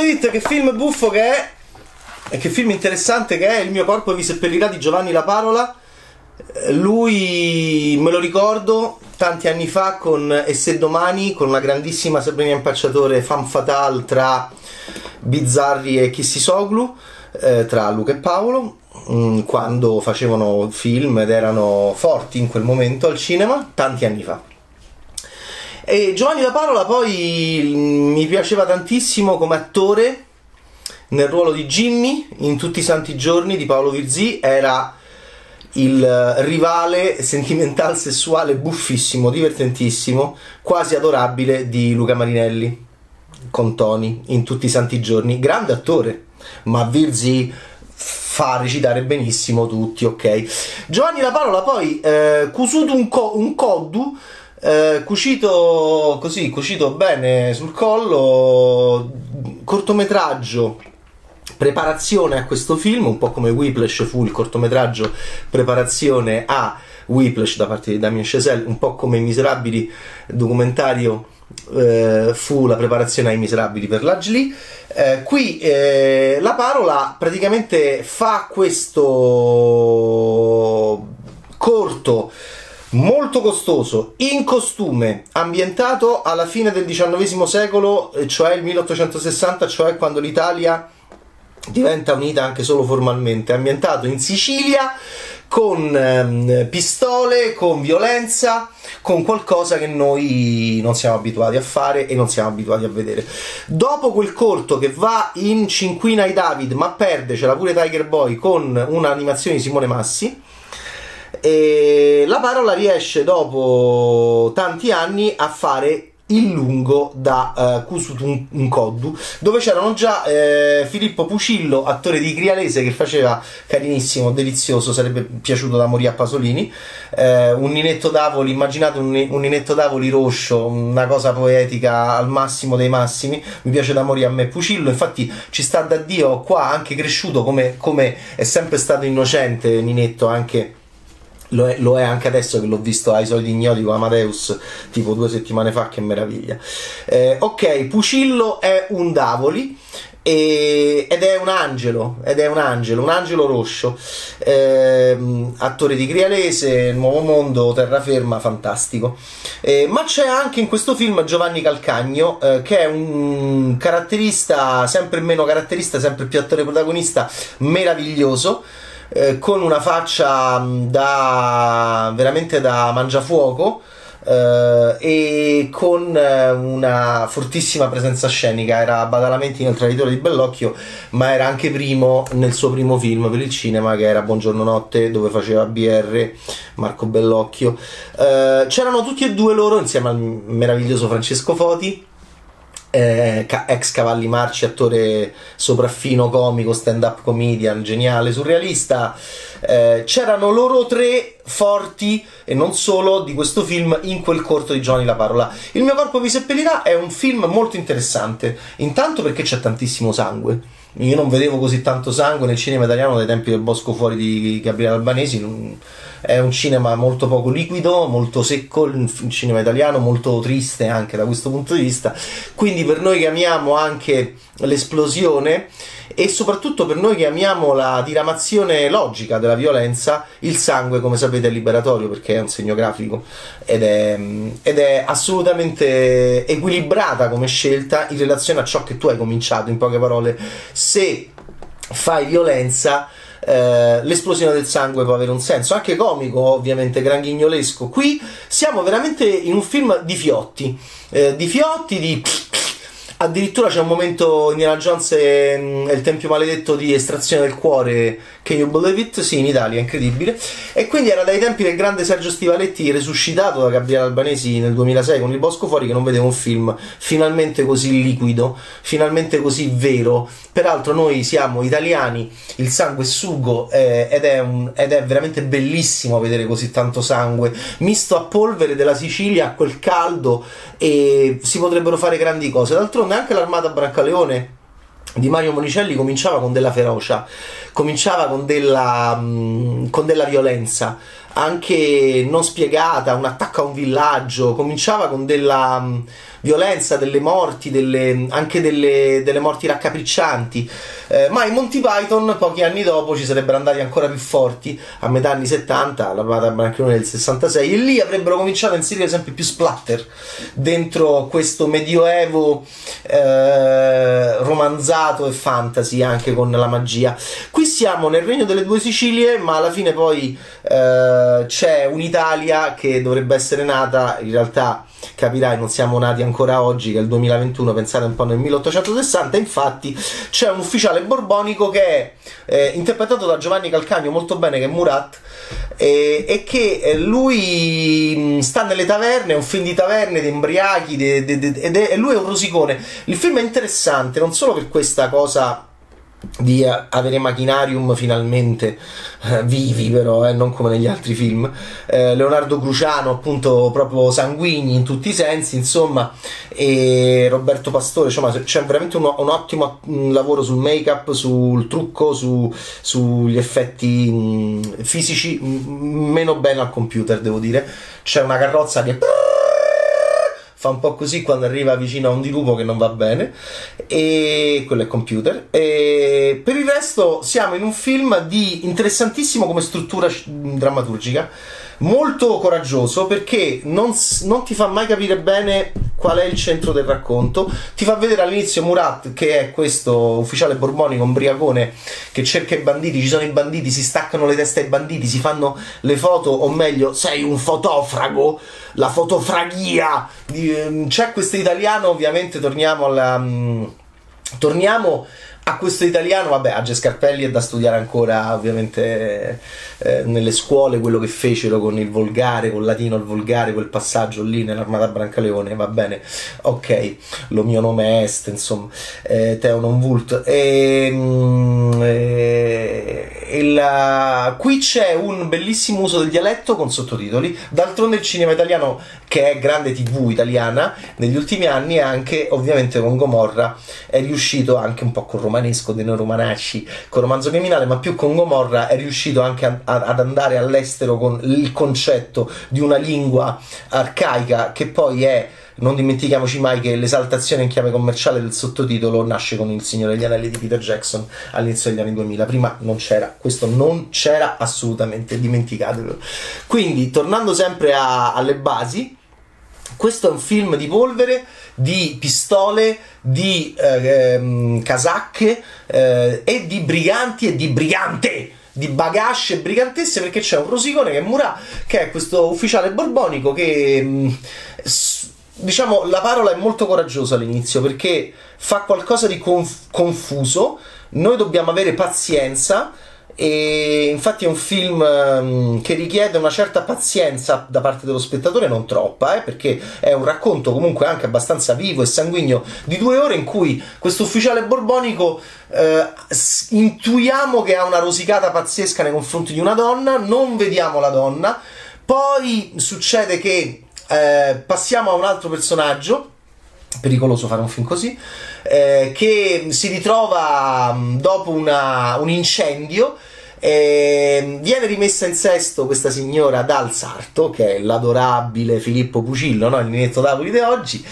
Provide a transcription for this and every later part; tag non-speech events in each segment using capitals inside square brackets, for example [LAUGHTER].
vista, che film buffo che è, e che film interessante che è Il mio corpo vi seppellirà di Giovanni La Parola. Lui me lo ricordo tanti anni fa con E se domani, con una grandissima Sabrina Impacciatore fan fatale tra Bizzarri e Kissisoglu, eh, tra Luca e Paolo, mh, quando facevano film ed erano forti in quel momento al cinema, tanti anni fa. E Giovanni La Parola poi mh, mi piaceva tantissimo come attore nel ruolo di Jimmy in Tutti i Santi Giorni di Paolo Virzì era il eh, rivale sentimental sessuale buffissimo, divertentissimo, quasi adorabile di Luca Marinelli con Tony in Tutti i Santi Giorni, grande attore, ma Virzì fa recitare benissimo tutti, ok. Giovanni La Parola poi eh, cusuto un, co- un coddu eh, cucito così, cucito bene sul collo, cortometraggio preparazione a questo film, un po' come Whiplash fu il cortometraggio preparazione a Whiplash da parte di Damien Chazelle, un po' come Miserabili documentario eh, fu la preparazione ai Miserabili per la. Eh, qui eh, la parola praticamente fa questo corto molto costoso, in costume, ambientato alla fine del XIX secolo, cioè il 1860, cioè quando l'Italia diventa unita anche solo formalmente, ambientato in Sicilia con ehm, pistole, con violenza, con qualcosa che noi non siamo abituati a fare e non siamo abituati a vedere. Dopo quel corto che va in cinquina ai David, ma perde, c'è la pure Tiger Boy con un'animazione di Simone Massi. E la parola riesce dopo tanti anni a fare il lungo da uh, Kusut Nkoddu dove c'erano già eh, Filippo Pucillo attore di Crialese che faceva carinissimo, delizioso sarebbe piaciuto da morire a Pasolini eh, un ninetto d'avoli, immaginate un, un, ninetto d'avoli roscio una cosa poetica al massimo dei massimi mi piace da morire a me Pucillo infatti ci sta da Dio qua anche cresciuto come, come è sempre stato innocente Ninetto anche lo è, lo è, anche adesso che l'ho visto ai soliti ignoti con Amadeus tipo due settimane fa, che meraviglia. Eh, ok, Pucillo è un Davoli. E, ed è un angelo, ed è un angelo, un angelo roscio, eh, attore di Crialese, Nuovo Mondo, Terraferma, fantastico. Eh, ma c'è anche in questo film Giovanni Calcagno, eh, che è un caratterista, sempre meno caratterista, sempre più attore protagonista, meraviglioso. Eh, con una faccia da veramente da mangiafuoco eh, e con eh, una fortissima presenza scenica. Era Badalamenti nel traditore di Bellocchio ma era anche primo nel suo primo film per il cinema che era Buongiorno Notte dove faceva BR Marco Bellocchio. Eh, c'erano tutti e due loro insieme al meraviglioso Francesco Foti eh, ex Cavalli Marci, attore sopraffino, comico, stand-up comedian, geniale, surrealista. Eh, c'erano loro tre forti e non solo di questo film in quel corto di Johnny La Parola. Il mio corpo vi seppellirà è un film molto interessante, intanto perché c'è tantissimo sangue. Io non vedevo così tanto sangue nel cinema italiano dai tempi del Bosco Fuori di Gabriele Albanesi. È un cinema molto poco liquido, molto secco, il cinema italiano molto triste anche da questo punto di vista. Quindi per noi che amiamo anche l'esplosione e soprattutto per noi che amiamo la diramazione logica della violenza, il sangue, come sapete, è liberatorio perché è un segno grafico ed è, ed è assolutamente equilibrata come scelta in relazione a ciò che tu hai cominciato. In poche parole, se fai violenza eh, l'esplosione del sangue può avere un senso, anche comico, ovviamente, granghignolesco. Qui siamo veramente in un film di fiotti, eh, di fiotti, di Addirittura c'è un momento Indiana Jones e, mm, il Tempio Maledetto di estrazione del cuore, Can You Believe It? Sì, in Italia, incredibile. E quindi era dai tempi del grande Sergio Stivaletti, resuscitato da Gabriele Albanesi nel 2006 con Il Bosco Fuori, che non vedevo un film finalmente così liquido, finalmente così vero. Peraltro noi siamo italiani, il sangue è sugo eh, ed, è un, ed è veramente bellissimo vedere così tanto sangue, misto a polvere della Sicilia, a quel caldo, e si potrebbero fare grandi cose. D'altronde anche l'armata Brancaleone di Mario Monicelli cominciava con della ferocia, cominciava con della, mh, con della violenza, anche non spiegata, un attacco a un villaggio, cominciava con della um, violenza, delle morti, delle, anche delle, delle, morti raccapriccianti, eh, ma i Monty Python pochi anni dopo ci sarebbero andati ancora più forti, a metà anni 70, la Branchione del 66, e lì avrebbero cominciato a inserire sempre più splatter dentro questo medioevo eh, romanzato e fantasy anche con la magia. Qui siamo nel regno delle due Sicilie, ma alla fine poi eh, c'è un'Italia che dovrebbe essere nata in realtà capirai non siamo nati ancora oggi che è il 2021 pensate un po' nel 1860 infatti c'è un ufficiale borbonico che è eh, interpretato da Giovanni Calcagno molto bene che è Murat e, e che eh, lui mm, sta nelle taverne è un film di taverne di embriachi de, de, de, e lui è un rosicone. Il film è interessante non solo per questa cosa di avere machinarium finalmente eh, vivi però, eh, non come negli altri film. Eh, Leonardo Cruciano appunto proprio sanguigni in tutti i sensi insomma e Roberto Pastore insomma c'è veramente un, un ottimo lavoro sul make up sul trucco su, sugli effetti mh, fisici mh, meno bene al computer devo dire. C'è una carrozza che fa un po' così quando arriva vicino a un dirupo che non va bene. E quello è computer. E per il resto siamo in un film di interessantissimo come struttura drammaturgica molto coraggioso perché non, non, ti fa mai capire bene qual è il centro del racconto. Ti fa vedere all'inizio Murat, che è questo ufficiale borbonico, umbriacone, che cerca i banditi, ci sono i banditi, si staccano le teste ai banditi, si fanno le foto, o meglio, sei un fotofrago, la fotofragia. Ehm, c'è questo italiano, ovviamente torniamo alla... Mm, torniamo a questo italiano, vabbè, a Gescarpelli è da studiare ancora, ovviamente, eh, nelle scuole, quello che fecero con il volgare, con latino al volgare, quel passaggio lì nell'armata Brancaleone, va bene, ok, lo mio nome è Est, insomma, eh, Teo non vult. E, mm, e, il, qui c'è un bellissimo uso del dialetto con sottotitoli, d'altronde il cinema italiano, che è grande tv italiana, negli ultimi anni anche, ovviamente con Gomorra, è riuscito anche un po' con romanesco dei noi romanasci, con romanzo criminale, ma più con Gomorra è riuscito anche a, a, ad andare all'estero con il concetto di una lingua arcaica che poi è non dimentichiamoci mai che l'esaltazione in chiave commerciale del sottotitolo nasce con Il Signore degli Anelli di Peter Jackson all'inizio degli anni 2000. Prima non c'era, questo non c'era assolutamente, dimenticatelo. Quindi, tornando sempre a, alle basi, questo è un film di polvere, di pistole, di eh, casacche eh, e di briganti e di brigante di bagasce brigantesse perché c'è un rosicone che è Murat che è questo ufficiale borbonico che mm, diciamo, la parola è molto coraggiosa all'inizio perché fa qualcosa di conf- confuso. Noi dobbiamo avere pazienza. E infatti è un film um, che richiede una certa pazienza da parte dello spettatore, non troppa, eh, perché è un racconto comunque anche abbastanza vivo e sanguigno di due ore in cui questo ufficiale borbonico eh, intuiamo che ha una rosicata pazzesca nei confronti di una donna, non vediamo la donna, poi succede che eh, passiamo a un altro personaggio pericoloso fare un film così, eh, che si ritrova mm, dopo una, un incendio. Eh, viene rimessa in sesto questa signora dal sarto, che è l'adorabile Filippo Pucillo, no? il Ninetto Napoli di oggi,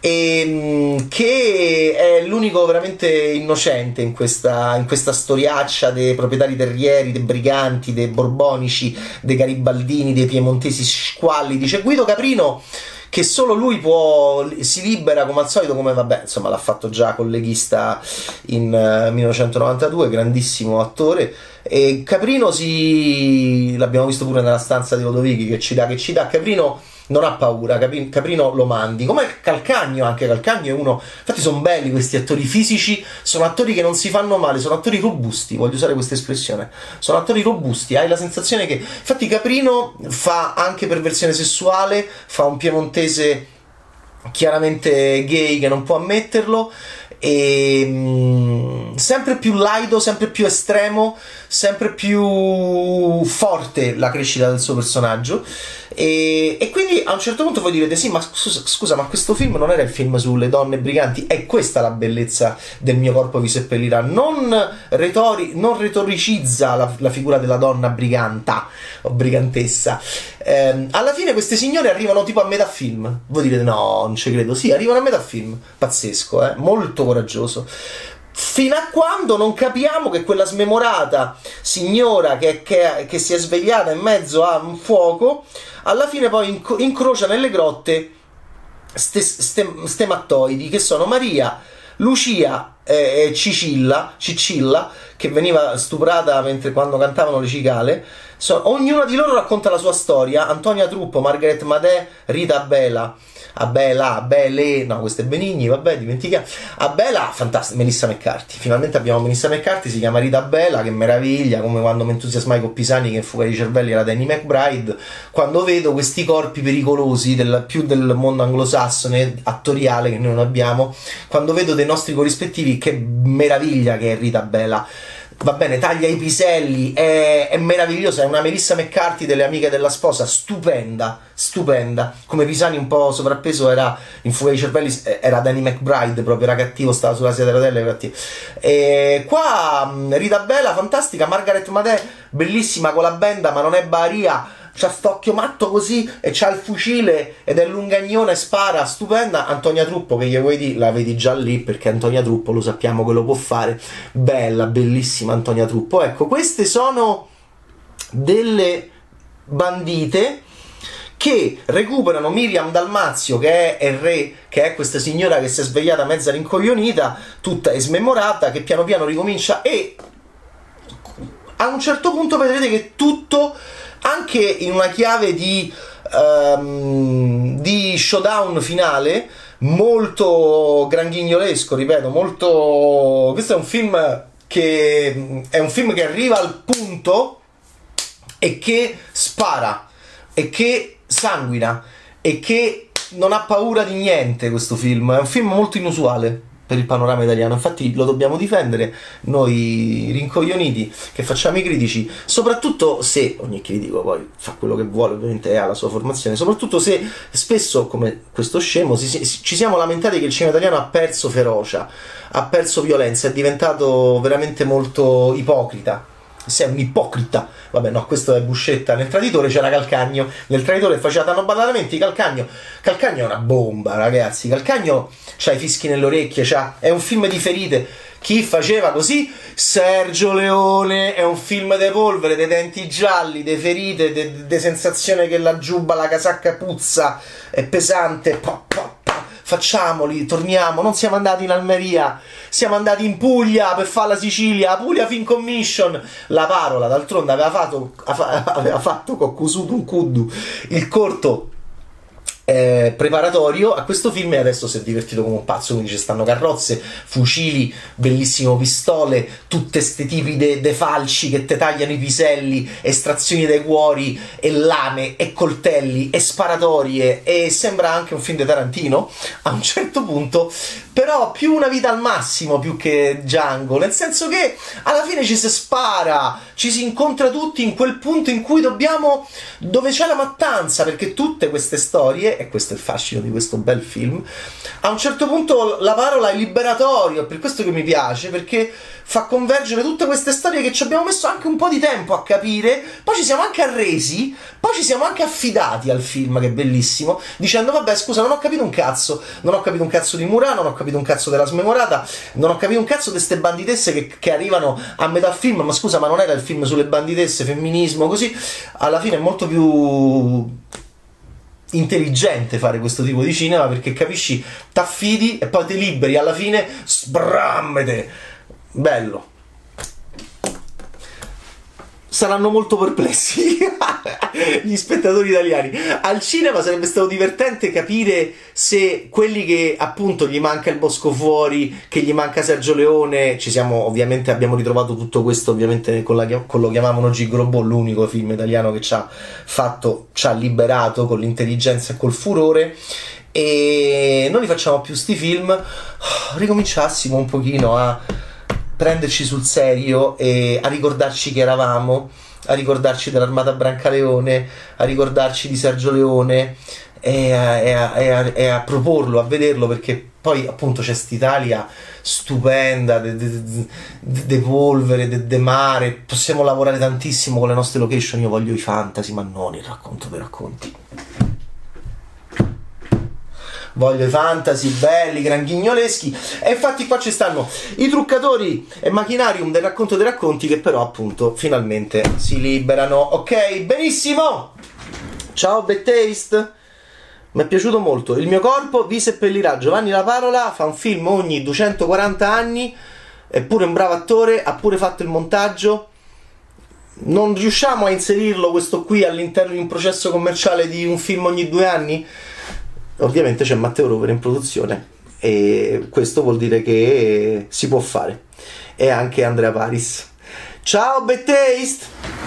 e, ehm, che è l'unico veramente innocente in questa, in questa storiaccia dei proprietari terrieri, dei briganti, dei borbonici, dei garibaldini, dei piemontesi squalli. Dice Guido Caprino che solo lui può si libera come al solito come vabbè insomma l'ha fatto già colleghista in uh, eh, 1992 grandissimo attore. E Caprino si l'abbiamo visto pure nella stanza di Lodovichi che ci dà che ci dà. Caprino non ha paura, Caprino lo mandi. Come Calcagno, anche Calcagno è uno. Infatti, sono belli questi attori fisici, sono attori che non si fanno male, sono attori robusti. Voglio usare questa espressione. Sono attori robusti. Hai la sensazione che. Infatti, Caprino fa anche per versione sessuale, fa un piemontese chiaramente gay che non può ammetterlo e mh, sempre più laido, sempre più estremo, sempre più forte la crescita del suo personaggio. E, e, quindi a un certo punto voi direte sì ma scusa, scusa, ma questo film non era il film sulle donne briganti? È questa la bellezza del mio corpo vi seppellirà. Non, retori, non retoricizza la, la, figura della donna briganta o brigantessa. Eh, alla fine queste signore arrivano tipo a metà film. Voi direte no non ci credo. Sì arrivano a metà film. Pazzesco eh? molto coraggioso. Fino a quando non capiamo che quella smemorata signora che, che, che, si è svegliata in mezzo a un fuoco, alla fine poi inc- incrocia nelle grotte ste, ste, ste mattoidi che sono Maria, Lucia e Cicilla, Cicilla, che veniva stuprata mentre quando cantavano le cicale. So, ognuna di loro racconta la sua storia. Antonia Truppo, Margaret Madè, Rita Bela a Bella, a Belle, no, questo è Benigni, vabbè, dimentichiamo. A Bella, fantastica, Melissa McCarthy. Finalmente abbiamo Melissa McCarthy, si chiama Rita Bella, che meraviglia, come quando mi entusiasmai con Pisani che in fuga di cervelli era Danny McBride. Quando vedo questi corpi pericolosi del, più del mondo anglosassone, attoriale che noi non abbiamo, quando vedo dei nostri corrispettivi, che meraviglia che è Rita Bella va bene, taglia i piselli, è, è, meravigliosa, è una Melissa McCarthy delle amiche della sposa, stupenda, stupenda. Come Pisani un po' sovrappeso era in fuga di cervelli, era Danny McBride, proprio era cattivo, stava sulla sedia della rotelle, cattivo. E qua Rita Bella, fantastica, Margaret Madè, bellissima con la benda, ma non è Baria c'ha st'occhio matto così e c'ha il fucile ed è lungagnone spara, stupenda. Antonia Truppo, che gli vuoi dire, la vedi già lì perché Antonia Truppo lo sappiamo che lo può fare. Bella, bellissima Antonia Truppo. Ecco, queste sono delle bandite che recuperano Miriam Dalmazio, che è il re, che è questa signora che si è svegliata mezza rincoglionita, tutta smemorata, che piano piano ricomincia e a un certo punto vedrete che tutto anche in una chiave di, um, di showdown finale molto granghignolesco, ripeto, molto... Questo è un film che è un film che arriva al punto e che spara e che sanguina e che non ha paura di niente questo film. È un film molto inusuale per il panorama italiano. Infatti lo dobbiamo difendere noi rincoglioniti che facciamo i critici, soprattutto se ogni critico poi fa quello che vuole, ovviamente ha la sua formazione, soprattutto se spesso come questo scemo si, si, ci siamo lamentati che il cinema italiano ha perso ferocia, ha perso violenza, è diventato veramente molto ipocrita sei un ipocrita. Vabbè, no, questo è Buscetta. Nel traditore c'era Calcagno. Nel traditore faceva tanto banalmente Calcagno. Calcagno è una bomba, ragazzi. Calcagno c'ha i fischi nelle orecchie, è un film di ferite. Chi faceva così? Sergio Leone è un film de polvere, dei denti gialli, de ferite, de, de sensazione che la giubba, la casacca puzza, è pesante. Pa, pa, facciamoli, torniamo, non siamo andati in Almeria, siamo andati in Puglia per fare la Sicilia, Puglia Film Commission, la parola d'altronde aveva fatto, [LAUGHS] aveva fatto con Kusutu un il corto eh, preparatorio a questo film e adesso si è divertito come un pazzo quindi ci stanno carrozze, fucili, bellissimo pistole tutte ste tipi de, de falci che te tagliano i piselli estrazioni dai cuori e lame e coltelli e sparatorie e sembra anche un film di Tarantino a un certo punto però più una vita al massimo più che Django nel senso che alla fine ci si spara ci si incontra tutti in quel punto in cui dobbiamo dove c'è la mattanza perché tutte queste storie e questo è il fascino di questo bel film, a un certo punto la parola è liberatorio, è per questo che mi piace, perché fa convergere tutte queste storie che ci abbiamo messo anche un po' di tempo a capire, poi ci siamo anche arresi, poi ci siamo anche affidati al film, che è bellissimo, dicendo vabbè scusa non ho capito un cazzo, non ho capito un cazzo di Murano, non ho capito un cazzo della smemorata, non ho capito un cazzo di queste banditesse che, che arrivano a metà film, ma scusa ma non era il film sulle banditesse, femminismo, così, alla fine è molto più intelligente fare questo tipo di cinema perché capisci, t'affidi e poi ti liberi alla fine, sbrammete. Bello. Saranno molto perplessi. [LAUGHS] gli spettatori italiani. Al cinema sarebbe stato divertente capire se quelli che appunto gli manca il Bosco Fuori, che gli manca Sergio Leone, ci siamo ovviamente abbiamo ritrovato tutto questo ovviamente con, la, con lo chiamavano Gigrobo, l'unico film italiano che ci ha fatto, ci ha liberato con l'intelligenza e col furore e non li facciamo più sti film, ricominciassimo un pochino a prenderci sul serio e a ricordarci chi eravamo, a ricordarci dell'Armata Brancaleone, a ricordarci di Sergio Leone e a, e, a, e, a, e a, proporlo, a vederlo perché poi appunto c'è quest'Italia stupenda, de, de, de, de polvere, de, de, mare, possiamo lavorare tantissimo con le nostre location, io voglio i fantasy ma non il racconto dei racconti voglio i fantasy belli, granchignoleschi. E infatti qua ci stanno i truccatori e macchinarium del racconto dei racconti che però appunto finalmente si liberano. Ok, benissimo! Ciao Taste. Mi è piaciuto molto. Il mio corpo vi seppellirà. Giovanni La Parola fa un film ogni 240 anni. È pure un bravo attore, ha pure fatto il montaggio. Non riusciamo a inserirlo questo qui all'interno di un processo commerciale di un film ogni due anni? Ovviamente c'è Matteo Rovere in produzione e questo vuol dire che si può fare. E anche Andrea Paris ciao Taste